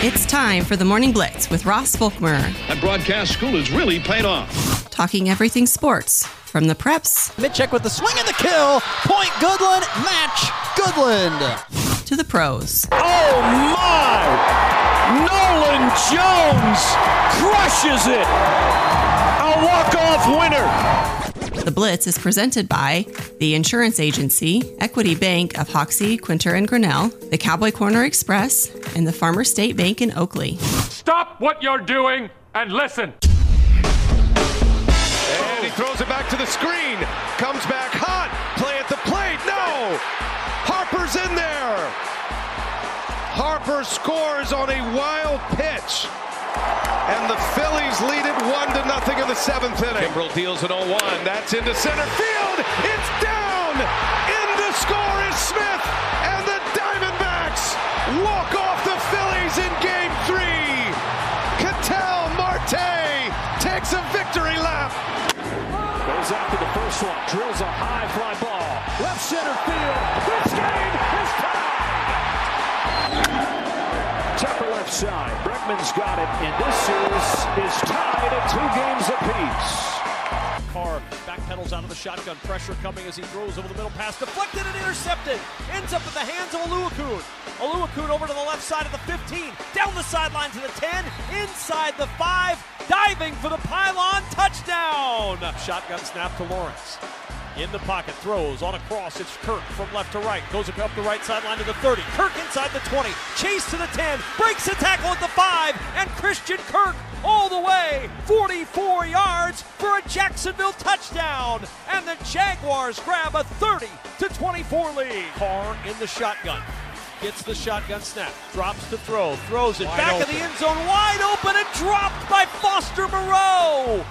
It's time for the Morning Blitz with Ross Volkmer. That broadcast school has really paid off. Talking everything sports from the preps. Mitchek with the swing and the kill. Point Goodland. Match Goodland. To the pros. Oh my! Nolan Jones crushes it. A walk-off winner. The Blitz is presented by the Insurance Agency, Equity Bank of Hoxie, Quinter, and Grinnell, the Cowboy Corner Express, and the Farmer State Bank in Oakley. Stop what you're doing and listen. And he throws it back to the screen. Comes back hot. Play at the plate. No. Harper's in there. Harper scores on a wild pitch. And the Phillies lead it one to nothing in the seventh inning. Kimbrel deals an 0-1. That's into center field. It's down. In to score is Smith. And the Diamondbacks walk off the Phillies in game three. Ketel Marte takes a victory lap. Goes after the first one. Drills a high fly ball. Left center field. This game is tied. Tepper left side. Bregman's got it. And this series is tied at two games apiece. Carr backpedals out of the shotgun. Pressure coming as he throws over the middle pass. Deflected and intercepted. Ends up in the hands of Oluokun. Oluokun over to the left side of the 15. Down the sideline to the 10. Inside the 5. Diving for the pylon. Touchdown. Shotgun snap to Lawrence. In the pocket, throws on a cross. It's Kirk from left to right. Goes up the right sideline to the 30. Kirk inside the 20. Chase to the 10. Breaks a tackle at the 5. And Christian Kirk all the way 44 yards for a Jacksonville touchdown. And the Jaguars grab a 30 to 24 lead. Carr in the shotgun. Gets the shotgun snap. Drops to throw. Throws it Wide back open. of the end zone. Wide open and dropped by Foster Moreau.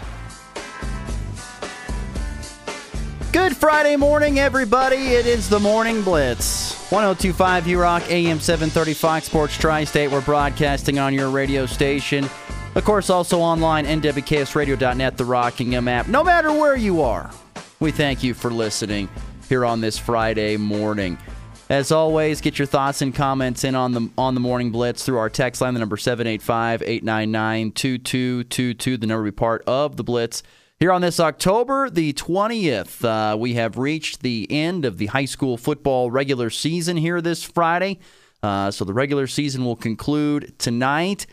Good Friday morning, everybody. It is the Morning Blitz. 1025 U Rock, AM 730 Fox Sports Tri State. We're broadcasting on your radio station. Of course, also online, nwksradio.net, the Rocking M app. No matter where you are, we thank you for listening here on this Friday morning. As always, get your thoughts and comments in on the on the morning blitz through our text line, the number 785-899-2222, the number to be part of the blitz. Here on this October the 20th, uh, we have reached the end of the high school football regular season here this Friday. Uh, so the regular season will conclude tonight.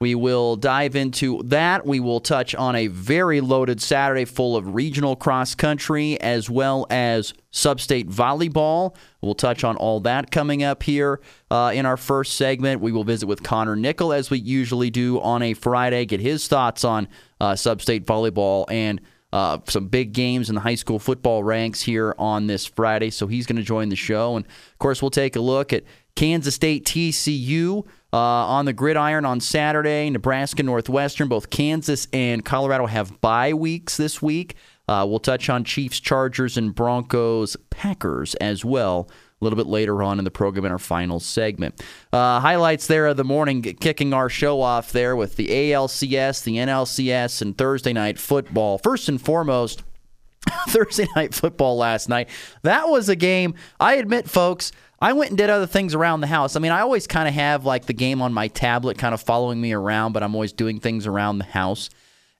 We will dive into that. We will touch on a very loaded Saturday full of regional cross country as well as substate volleyball. We'll touch on all that coming up here uh, in our first segment. We will visit with Connor Nickel as we usually do on a Friday, get his thoughts on uh, substate volleyball and uh, some big games in the high school football ranks here on this Friday. So he's going to join the show. And of course, we'll take a look at Kansas State TCU uh, on the gridiron on Saturday. Nebraska Northwestern, both Kansas and Colorado have bye weeks this week. Uh, we'll touch on Chiefs, Chargers, and Broncos, Packers as well a little bit later on in the program in our final segment. Uh, highlights there of the morning, kicking our show off there with the ALCS, the NLCS, and Thursday night football. First and foremost, Thursday night football last night. That was a game, I admit, folks. I went and did other things around the house. I mean, I always kind of have like the game on my tablet kind of following me around, but I'm always doing things around the house.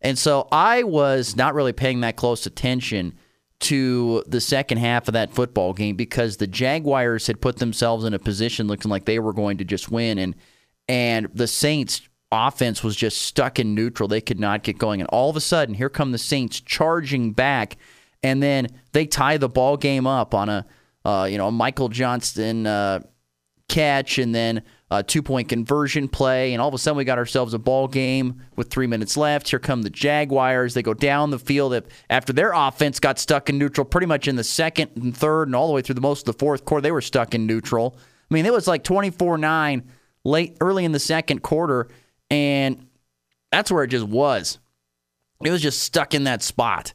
And so I was not really paying that close attention to the second half of that football game because the Jaguars had put themselves in a position looking like they were going to just win and and the Saints offense was just stuck in neutral. They could not get going and all of a sudden here come the Saints charging back and then they tie the ball game up on a uh, you know, a Michael Johnston uh, catch and then a two point conversion play. And all of a sudden, we got ourselves a ball game with three minutes left. Here come the Jaguars. They go down the field after their offense got stuck in neutral pretty much in the second and third and all the way through the most of the fourth quarter. They were stuck in neutral. I mean, it was like 24 9 late, early in the second quarter. And that's where it just was. It was just stuck in that spot.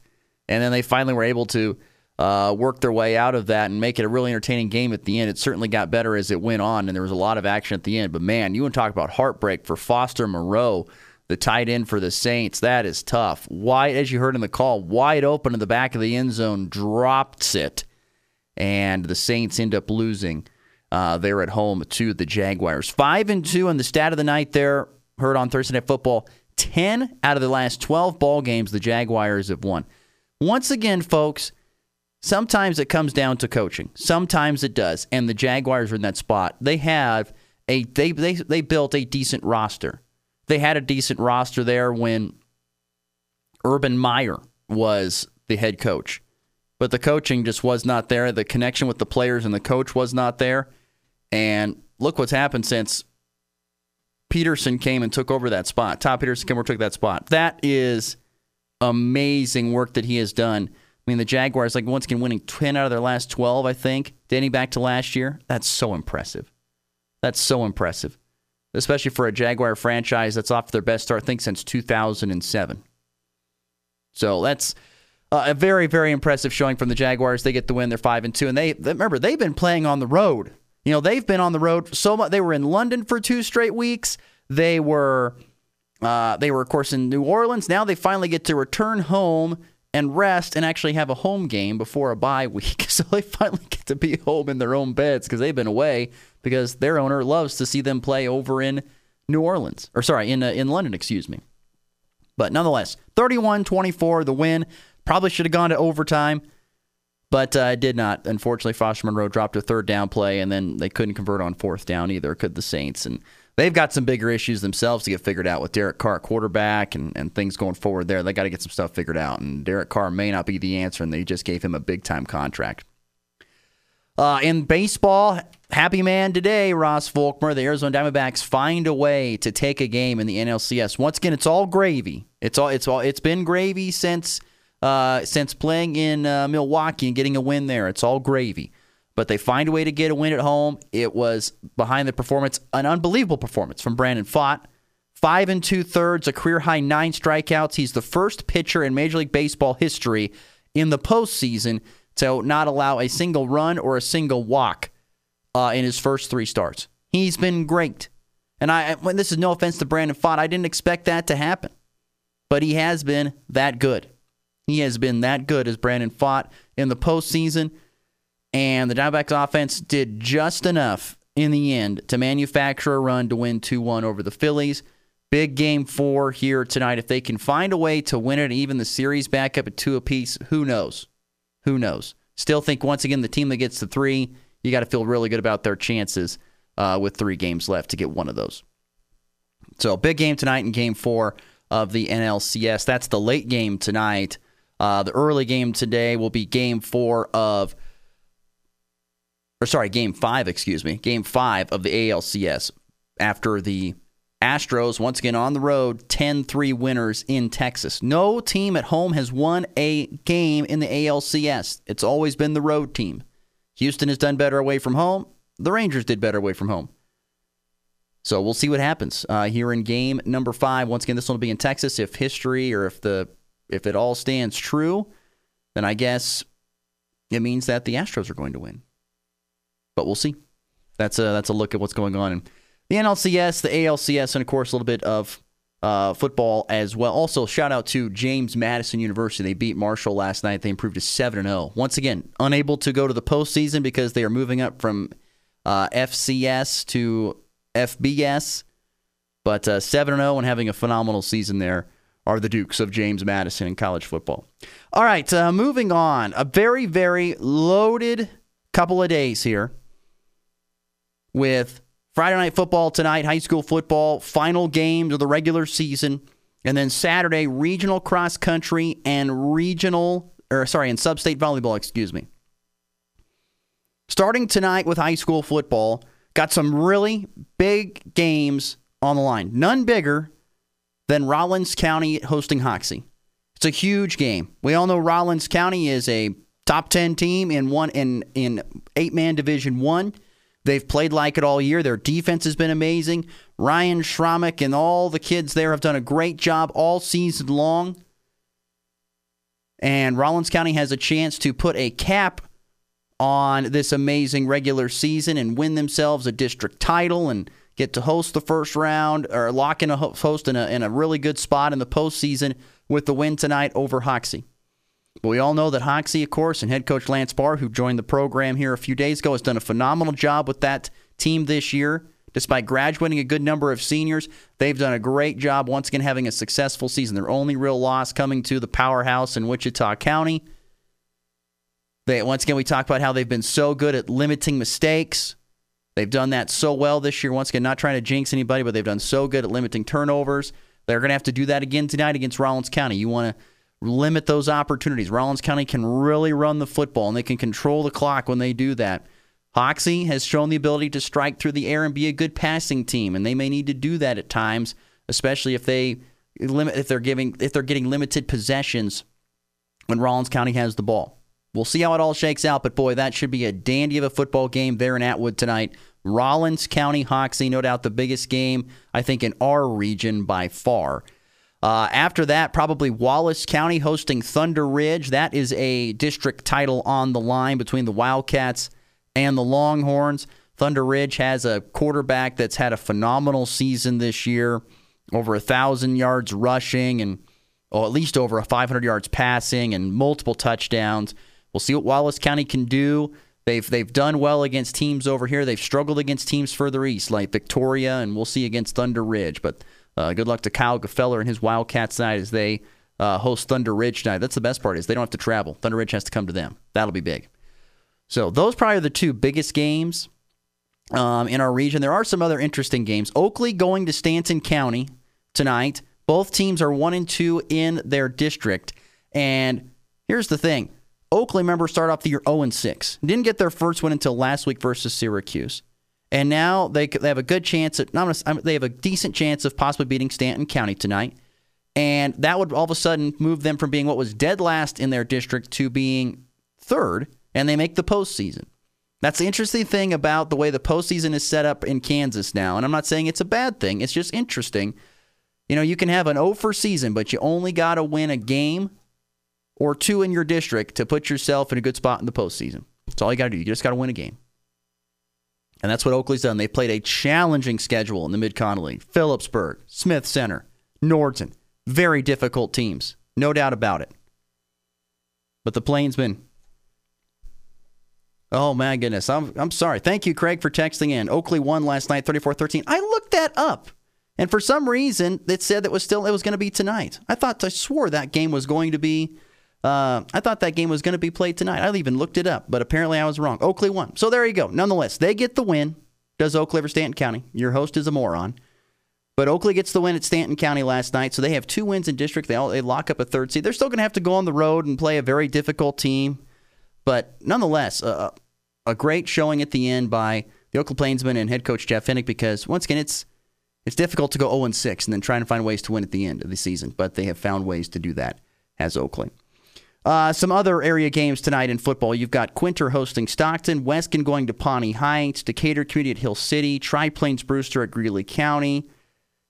And then they finally were able to uh, work their way out of that and make it a really entertaining game at the end. It certainly got better as it went on, and there was a lot of action at the end. But man, you want to talk about heartbreak for Foster Moreau, the tight end for the Saints. That is tough. Wide, as you heard in the call, wide open in the back of the end zone, drops it, and the Saints end up losing. Uh, they're at home to the Jaguars. Five and two in the stat of the night. There heard on Thursday Night Football. Ten out of the last twelve ball games the Jaguars have won. Once again, folks, sometimes it comes down to coaching. Sometimes it does, and the Jaguars are in that spot. They have a they they they built a decent roster. They had a decent roster there when Urban Meyer was the head coach. But the coaching just was not there. The connection with the players and the coach was not there. And look what's happened since Pederson came and took over that spot. Todd Pederson came and took that spot. That is amazing work that he has done. I mean, the Jaguars, like once again, winning 10 out of their last 12, I think, dating back to last year. That's so impressive. That's so impressive, especially for a Jaguar franchise that's off their best start, I think, since 2007. So that's uh, a very, very impressive showing from the Jaguars. They get the win. They're five and two, and they, they remember they've been playing on the road. You know, they've been on the road so much. They were in London for two straight weeks. They were, uh, they were of course in New Orleans. Now they finally get to return home and rest and actually have a home game before a bye week. So they finally get to be home in their own beds because they've been away because their owner loves to see them play over in New Orleans or sorry in uh, in London. Excuse me. But nonetheless, 31 24, the win. Probably should have gone to overtime, but uh, did not. Unfortunately, Foster Moreau dropped a third down play, and then they couldn't convert on fourth down either, could the Saints. And they've got some bigger issues themselves to get figured out with Derek Carr quarterback and, and things going forward there. They got to get some stuff figured out, and Derek Carr may not be the answer, and they just gave him a big time contract. Uh, in baseball, happy man today, Ross Volkmer. The Arizona Diamondbacks find a way to take a game in the NLCS. Once again, it's all gravy. It's all it's all it's been gravy since uh, since playing in uh, Milwaukee and getting a win there. It's all gravy. But they find a way to get a win at home. It was behind the performance, an unbelievable performance from Brandon Pfaadt. Five and two thirds, a career high nine strikeouts. He's the first pitcher in Major League Baseball history in the postseason to not allow a single run or a single walk uh, in his first three starts. He's been great. And I, when this is no offense to Brandon Pfaadt, I didn't expect that to happen. But he has been that good. He has been that good as Brandon Pfaadt in the postseason. And the Diamondbacks offense did just enough in the end to manufacture a run to win 2 1 over the Phillies. Big game four here tonight. If they can find a way to win it, even the series back up at two apiece, who knows? Who knows? Still think once again the team that gets the three, you got to feel really good about their chances uh, with three games left to get one of those. So big game tonight in game four of the NLCS. That's the late game tonight. Uh, the early game today will be game four of, or sorry, game five, excuse me, game five of the ALCS after the Astros, once again on the road, 10 3 winners in Texas. No team at home has won a game in the ALCS. It's always been the road team. Houston has done better away from home. The Rangers did better away from home. So we'll see what happens uh, here in game number five. Once again, this one will be in Texas. If history or if the if it all stands true, then I guess it means that the Astros are going to win. But we'll see. That's a that's a look at what's going on in the NLCS, the ALCS, and of course a little bit of uh, football as well. Also, shout out to James Madison University. They beat Marshall last night. They improved to seven and zero. Once again, unable to go to the postseason because they are moving up from uh, FCS to FBS. But uh, seven and zero and having a phenomenal season there are the Dukes of James Madison in college football. All right, uh, moving on. A very very loaded couple of days here with Friday night football tonight, high school football, final games of the regular season, and then Saturday regional cross country and regional or sorry, and sub-state volleyball, excuse me. Starting tonight with high school football, got some really big games on the line. None bigger than Rawlins County hosting Hoxie. It's a huge game. We all know Rawlins County is a top 10 team in one in in 8-man division 1. They've played like it all year. Their defense has been amazing. Ryan Schromick and all the kids there have done a great job all season long. And Rawlins County has a chance to put a cap on this amazing regular season and win themselves a district title and get to host the first round or lock in a host in a, in a really good spot in the postseason with the win tonight over Hoxie. We all know that Hoxie, of course, and head coach Lance Barr, who joined the program here a few days ago, has done a phenomenal job with that team this year. Despite graduating a good number of seniors, they've done a great job once again having a successful season. Their only real loss coming to the powerhouse in Wichita County. They, once again, we talk about how they've been so good at limiting mistakes. They've done that so well this year. Once again, not trying to jinx anybody, but they've done so good at limiting turnovers. They're going to have to do that again tonight against Rawlins County. You want to limit those opportunities. Rawlins County can really run the football and they can control the clock when they do that. Hoxie has shown the ability to strike through the air and be a good passing team, and they may need to do that at times, especially if they limit if they're giving if they're getting limited possessions when Rawlins County has the ball. We'll see how it all shakes out, but boy, that should be a dandy of a football game there in Atwood tonight. Rawlins County Hoxie, no doubt the biggest game, I think, in our region by far. Uh, after that, probably Wallace County hosting Thunder Ridge. That is a district title on the line between the Wildcats and the Longhorns. Thunder Ridge has a quarterback that's had a phenomenal season this year, over a thousand yards rushing and or at least over a 500 yards passing and multiple touchdowns. We'll see what Wallace County can do. They've they've done well against teams over here. They've struggled against teams further east like Victoria, and we'll see against Thunder Ridge. But uh, good luck to Kyle Gefeller and his Wildcats side as they uh, host Thunder Ridge tonight. That's the best part is they don't have to travel. Thunder Ridge has to come to them. That'll be big. So those probably are the two biggest games um, in our region. There are some other interesting games. Oakley going to Stanton County tonight. Both teams are one and two in their district. And here's the thing: Oakley members start off the year 0 and 6. Didn't get their first win until last week versus Syracuse. And now they, they have a good chance at not they have a decent chance of possibly beating Stanton County tonight. And that would all of a sudden move them from being what was dead last in their district to being third, and they make the postseason. That's the interesting thing about the way the postseason is set up in Kansas now. And I'm not saying it's a bad thing, it's just interesting. You know, you can have an 0 for season, but you only got to win a game or two in your district to put yourself in a good spot in the postseason. That's all you got to do. You just got to win a game. And that's what Oakley's done. They played a challenging schedule in the Mid Con League. Phillipsburg, Smith Center, Norton. Very difficult teams. No doubt about it. But the Plainsmen. Oh my goodness. I'm I'm sorry. Thank you, Craig, for texting in. Oakley won last night, 34-13. I looked that up. And for some reason, it said that was still it was going to be tonight. I thought I swore that game was going to be uh, I thought that game was going to be played tonight. I even looked it up, but apparently I was wrong. Oakley won. So there you go. Nonetheless, they get the win. Does Oakley over Stanton County? Your host is a moron. But Oakley gets the win at Stanton County last night, so they have two wins in district. They all, they lock up a third seed. They're still going to have to go on the road and play a very difficult team, but nonetheless, uh, a great showing at the end by the Oakley Plainsmen and head coach Jeff Finnick. Because once again, it's it's difficult to go 0 6 and then trying to find ways to win at the end of the season, but they have found ways to do that as Oakley. Uh, some other area games tonight in football. You've got Quinter hosting Stockton, Weskan going to Pawnee Heights, Decatur Community at Hill City, Tri Plains Brewster at Greeley County.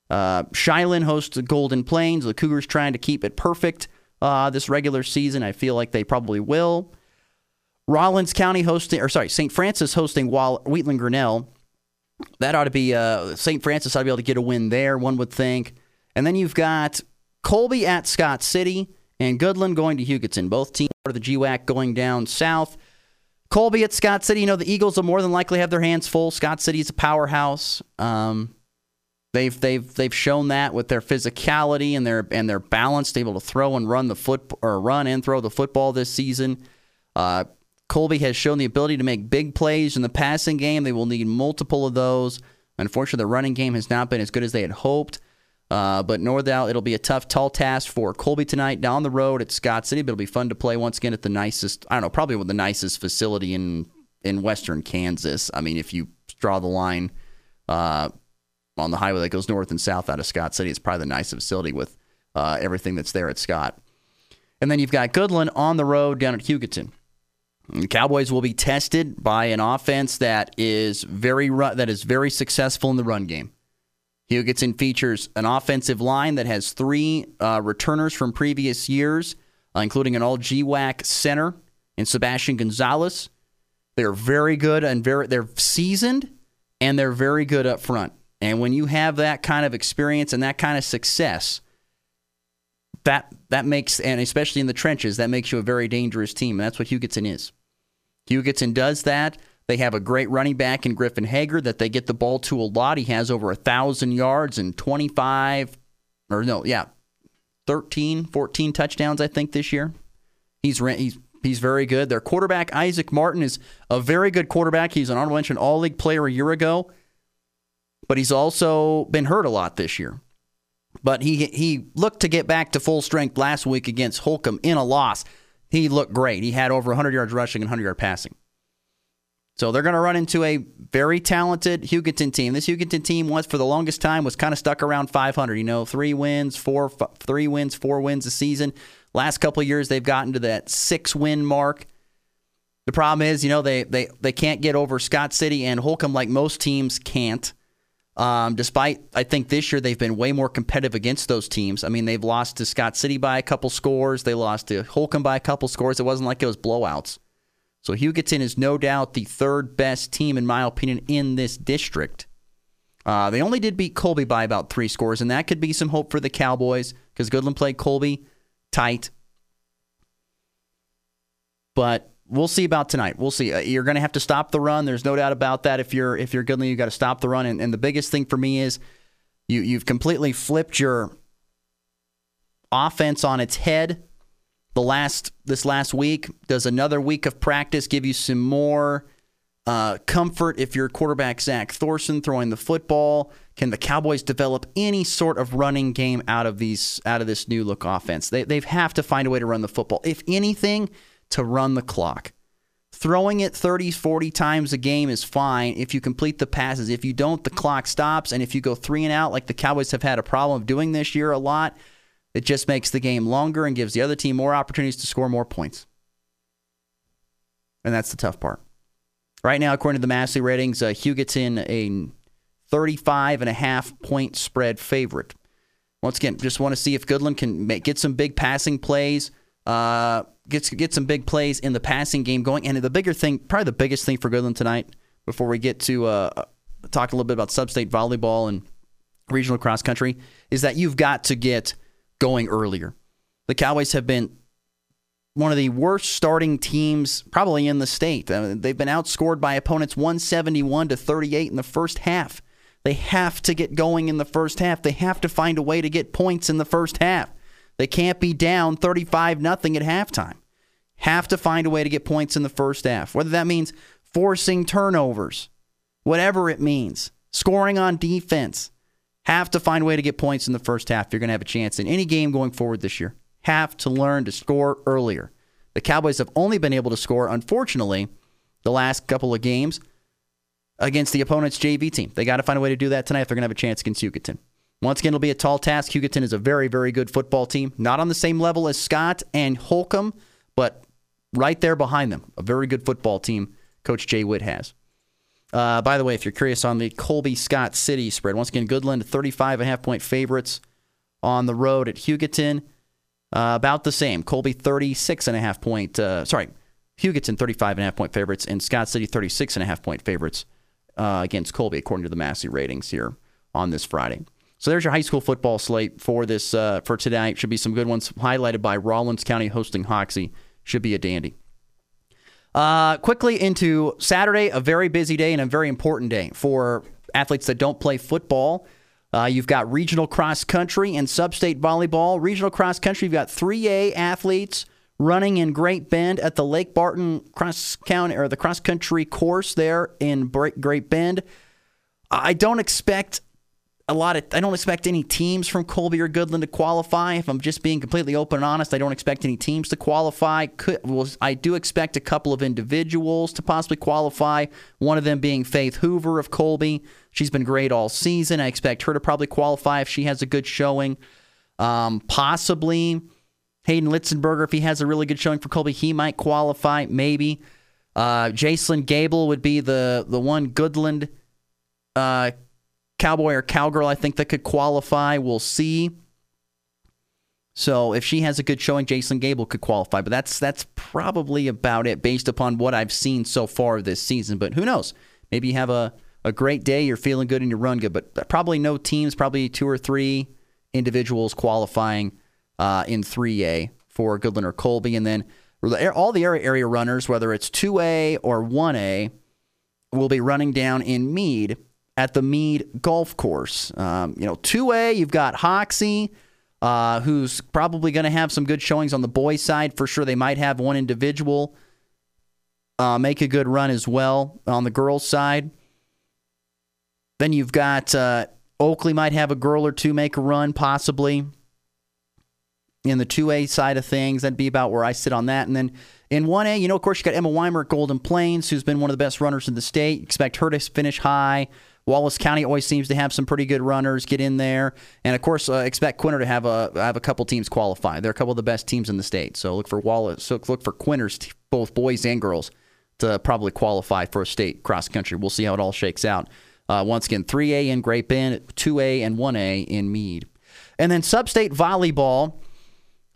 Uh, Shiloh hosts the Golden Plains. The Cougars trying to keep it perfect uh, this regular season. I feel like they probably will. Rawlins County hosting, or sorry, St. Francis hosting Wheatland Grinnell. That ought to be uh, St. Francis ought to be able to get a win there. One would think. And then you've got Colby at Scott City and Goodland going to Hugoton. Both teams are the GWAC going down south. Colby at Scott City. You know the Eagles will more than likely have their hands full. Scott City is a powerhouse. Um, they've they've they've shown that with their physicality and their and their balance, able to throw and run the foot or run and throw the football this season. Uh, Colby has shown the ability to make big plays in the passing game. They will need multiple of those. Unfortunately, the running game has not been as good as they had hoped. Uh, but no doubt it'll be a tough, tall task for Colby tonight down the road at Scott City. But it'll be fun to play once again at the nicest, I don't know, probably with the nicest facility in in western Kansas. I mean, if you draw the line uh, on the highway that goes north and south out of Scott City, it's probably the nicest facility with uh, everything that's there at Scott. And then you've got Goodland on the road down at Hugoton. The Cowboys will be tested by an offense that is very that is very successful in the run game. Hugoton features an offensive line that has three uh, returners from previous years, uh, including an all GWAC center in Sebastian Gonzalez. They're very good and very they're seasoned and they're very good up front. And when you have that kind of experience and that kind of success, that that makes and especially in the trenches, that makes you a very dangerous team. And that's what Hugoton is. Hugoton does that. They have a great running back in Griffin Hager that they get the ball to a lot. He has over a thousand yards and 25 or no, yeah, 13, 14 touchdowns, I think, this year. He's he's he's very good. Their quarterback Isaac Martin is a very good quarterback. He's an honorable mention All League player a year ago, but he's also been hurt a lot this year. But he he looked to get back to full strength last week against Holcomb in a loss. He looked great. He had over 100 yards rushing and 100 yard passing. So they're going to run into a very talented Hugoton team. This Hugoton team was for the longest time was kind of stuck around 500. You know, three wins, four, f- three wins, four wins a season. Last couple years, they've gotten to that six win mark. The problem is, you know, they they they can't get over Scott City and Holcomb like most teams can't. Um, despite I think this year they've been way more competitive against those teams. I mean, they've lost to Scott City by a couple scores. They lost to Holcomb by a couple scores. It wasn't like it was blowouts. So Hugoton is no doubt the third best team, in my opinion, in this district. Uh, they only did beat Colby by about three scores, and that could be some hope for the Cowboys because Goodland played Colby tight. But we'll see about tonight. We'll see. Uh, you're going to have to stop the run. There's no doubt about that. If you're if you're Goodland, you got to stop the run. And, and the biggest thing for me is you you've completely flipped your offense on its head the last this last week. Does another week of practice give you some more uh, comfort if your quarterback Zach Thorson throwing the football? Can the Cowboys develop any sort of running game out of these out of this new look offense? They they have to find a way to run the football. If anything, to run the clock. Throwing it 30, 40 times a game is fine if you complete the passes. If you don't, the clock stops. And if you go three and out, like the Cowboys have had a problem of doing this year a lot, it just makes the game longer and gives the other team more opportunities to score more points. And that's the tough part. Right now, according to the Massey ratings, uh, Hugoton a 35 and a half point spread favorite. Once again, just want to see if Goodland can make, get some big passing plays, uh, get, get some big plays in the passing game going. And the bigger thing, probably the biggest thing for Goodland tonight, before we get to uh, talk a little bit about sub-state volleyball and regional cross country, is that you've got to get – going earlier. The Cowboys have been one of the worst starting teams probably in the state. Uh, they've been outscored by opponents 171 to 38 in the first half. They have to get going in the first half. They have to find a way to get points in the first half. They can't be down 35 nothing at halftime. Have to find a way to get points in the first half. Whether that means forcing turnovers, whatever it means, scoring on defense, have to find a way to get points in the first half. You're going to have a chance in any game going forward this year. Have to learn to score earlier. The Cowboys have only been able to score, unfortunately, the last couple of games against the opponent's JV team. They got to find a way to do that tonight if they're going to have a chance against Hugoton. Once again, it'll be a tall task. Hugoton is a very, very good football team. Not on the same level as Scott and Holcomb, but right there behind them. A very good football team Coach Jay Witt has. Uh, by the way, if you're curious on the Colby Scott City spread, once again, Goodland 35 and a half point favorites on the road at Hugoton. Uh, about the same. Colby 36 and a half point. Uh, sorry, Hugoton 35 and a half point favorites, and Scott City 36 and a half point favorites uh, against Colby, according to the Massey ratings here on this Friday. So there's your high school football slate for this uh, for tonight. Should be some good ones highlighted by Rawlins County hosting Hoxie. Should be a dandy. Uh, quickly into Saturday, a very busy day and a very important day for athletes that don't play football. Uh, you've got regional cross country and sub-state volleyball. Regional cross country, you've got 3A athletes running in Great Bend at the Lake Barton cross county or the cross country course there in Great Bend. I don't expect a lot of I don't expect any teams from Colby or Goodland to qualify. If I'm just being completely open and honest, I don't expect any teams to qualify. Could, well, I do expect a couple of individuals to possibly qualify. One of them being Faith Hoover of Colby. She's been great all season. I expect her to probably qualify if she has a good showing. Um, possibly Hayden Litzenberger, if he has a really good showing for Colby, he might qualify. Maybe uh, Jacelyn Gable would be the the one Goodland. Uh, cowboy or cowgirl I think that could qualify. We'll see. So if she has a good showing, Jason Gable could qualify. But that's that's probably about it based upon what I've seen so far this season. But who knows? Maybe you have a, a great day, you're feeling good and you run good. But probably no teams, probably two or three individuals qualifying uh, in 3A for Goodland or Colby. And then all the area, area runners, whether it's 2A or 1A, will be running down in Meade at the Meade Golf Course. Um, you know, 2A, you've got Hoxie, uh, who's probably going to have some good showings on the boys' side. For sure, they might have one individual uh, make a good run as well on the girls' side. Then you've got uh, Oakley might have a girl or two make a run, possibly. In the 2A side of things, that'd be about where I sit on that. And then in 1A, you know, of course, you got Emma Weimer at Golden Plains, who's been one of the best runners in the state. Expect her to finish high. Wallace County always seems to have some pretty good runners get in there, and of course, uh, expect Quinter to have a have a couple teams qualify. They're a couple of the best teams in the state, so look for Wallace. So look for Quinter's both boys and girls to probably qualify for a state cross country. We'll see how it all shakes out. Uh, once again, 3A in Great Bend, 2A and 1A in Meade, and then Substate volleyball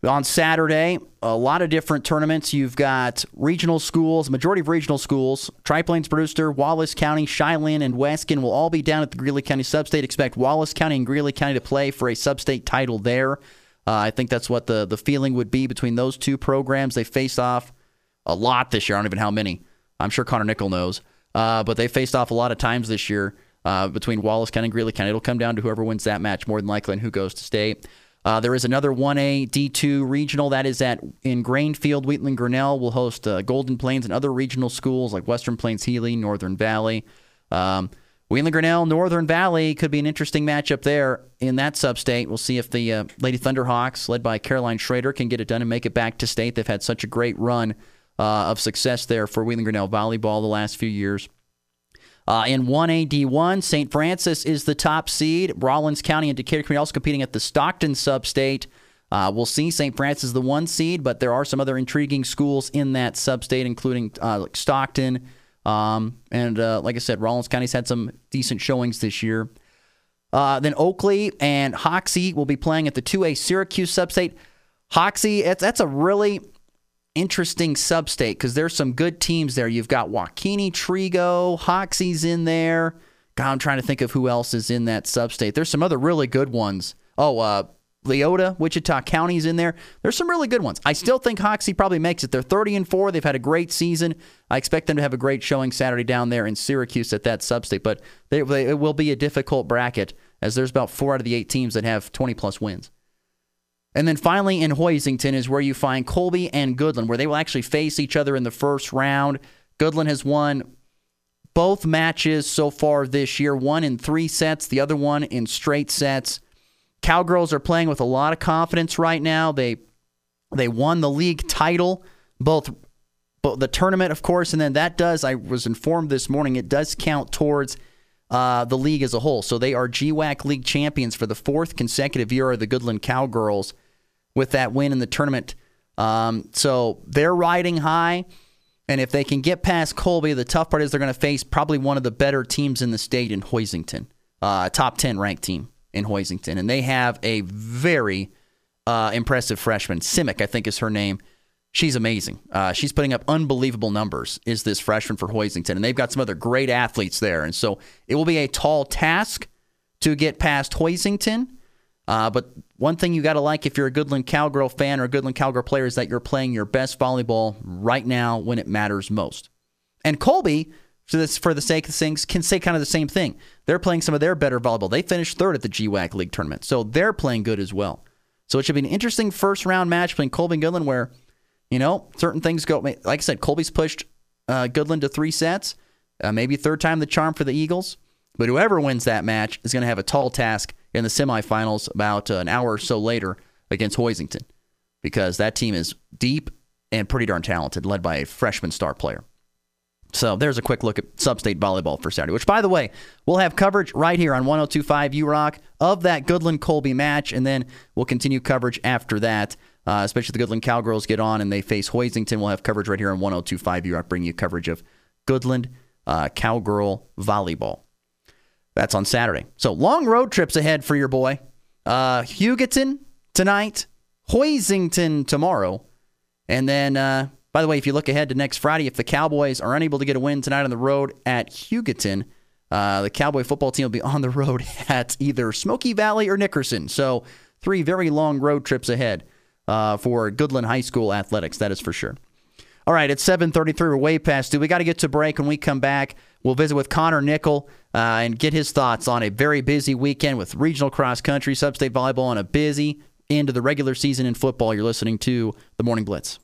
on Saturday, a lot of different tournaments. You've got regional schools, majority of regional schools, Triplains, Brewster, Wallace County, Shiloh, and Weskan will all be down at the Greeley County Substate. Expect Wallace County and Greeley County to play for a Substate title there. Uh, I think that's what the, the feeling would be between those two programs. They faced off a lot this year. I don't even know how many. I'm sure Connor Nickel knows. Uh, but they faced off a lot of times this year uh, between Wallace County and Greeley County. It'll come down to whoever wins that match more than likely and who goes to state. Uh, there is another 1A D2 regional that is at in Grainfield. Wheatland Grinnell will host uh, Golden Plains and other regional schools like Western Plains Healy, Northern Valley. Um, Wheatland Grinnell, Northern Valley could be an interesting matchup there in that sub-state. We'll see if the uh, Lady Thunderhawks, led by Caroline Schrader, can get it done and make it back to state. They've had such a great run uh, of success there for Wheatland Grinnell volleyball the last few years. Uh, in 1AD1, St. Francis is the top seed. Rawlins County and Decatur Community also competing at the Stockton sub-state. Uh, we'll see. St. Francis is the one seed, but there are some other intriguing schools in that sub-state, including uh, like Stockton. Um, and uh, like I said, Rawlins County's had some decent showings this year. Uh, then Oakley and Hoxie will be playing at the 2A Syracuse sub-state. Hoxie, that's a really interesting sub-state because there's some good teams there. You've got WaKeeney, Trego, Hoxie's in there. God, I'm trying to think of who else is in that sub-state. There's some other really good ones. Oh, uh, Leoti, Wichita County's in there. There's some really good ones. I still think Hoxie probably makes it. They're 30 and 4. They've had a great season. I expect them to have a great showing Saturday down there in Syracuse at that sub-state, but they, they, it will be a difficult bracket as there's about four out of the eight teams that have 20 plus wins. And then finally in Hoisington is where you find Colby and Goodland, where they will actually face each other in the first round. Goodland has won both matches so far this year, one in three sets, the other one in straight sets. Cowgirls are playing with a lot of confidence right now. They they won the league title, both, both the tournament, of course, and then that does. I was informed this morning it does count towards uh, the league as a whole. So they are GWAC league champions for the fourth consecutive year. Are the Goodland Cowgirls with that win in the tournament. Um, so they're riding high. And if they can get past Colby, the tough part is they're going to face probably one of the better teams in the state in Hoisington, uh, top 10 ranked team in Hoisington. And they have a very uh, impressive freshman. Simic, I think is her name. She's amazing. Uh, she's putting up unbelievable numbers, is this freshman for Hoisington. And they've got some other great athletes there. And so it will be a tall task to get past Hoisington. Uh, but one thing you got to like if you're a Goodland Cowgirl fan or a Goodland Cowgirl player is that you're playing your best volleyball right now when it matters most. And Colby, for, this, for the sake of things, can say kind of the same thing. They're playing some of their better volleyball. They finished third at the GWAC League tournament, so they're playing good as well. So it should be an interesting first round match between Colby and Goodland where, you know, certain things go. Like I said, Colby's pushed uh, Goodland to three sets, uh, maybe third time the charm for the Eagles. But whoever wins that match is going to have a tall task in the semifinals about an hour or so later against Hoisington because that team is deep and pretty darn talented, led by a freshman star player. So there's a quick look at Substate volleyball for Saturday, which, by the way, we'll have coverage right here on 1025 U Rock of that Goodland Colby match, and then we'll continue coverage after that. Uh, especially the Goodland Cowgirls get on and they face Hoisington. We'll have coverage right here on 1025 U Rock, bringing you coverage of Goodland uh, Cowgirl volleyball. That's on Saturday. So long road trips ahead for your boy. Uh, Hugoton tonight, Hoisington tomorrow. And then, uh, by the way, if you look ahead to next Friday, if the Cowboys are unable to get a win tonight on the road at Hugoton, uh, the Cowboy football team will be on the road at either Smoky Valley or Nickerson. So three very long road trips ahead uh, for Goodland High School athletics. That is for sure. All right, it's 7:33. We're way past due. We got to get to break. When we come back, we'll visit with Connor Nickel uh, and get his thoughts on a very busy weekend with regional cross country, sub-state volleyball, and a busy end of the regular season in football. You're listening to the Morning Blitz.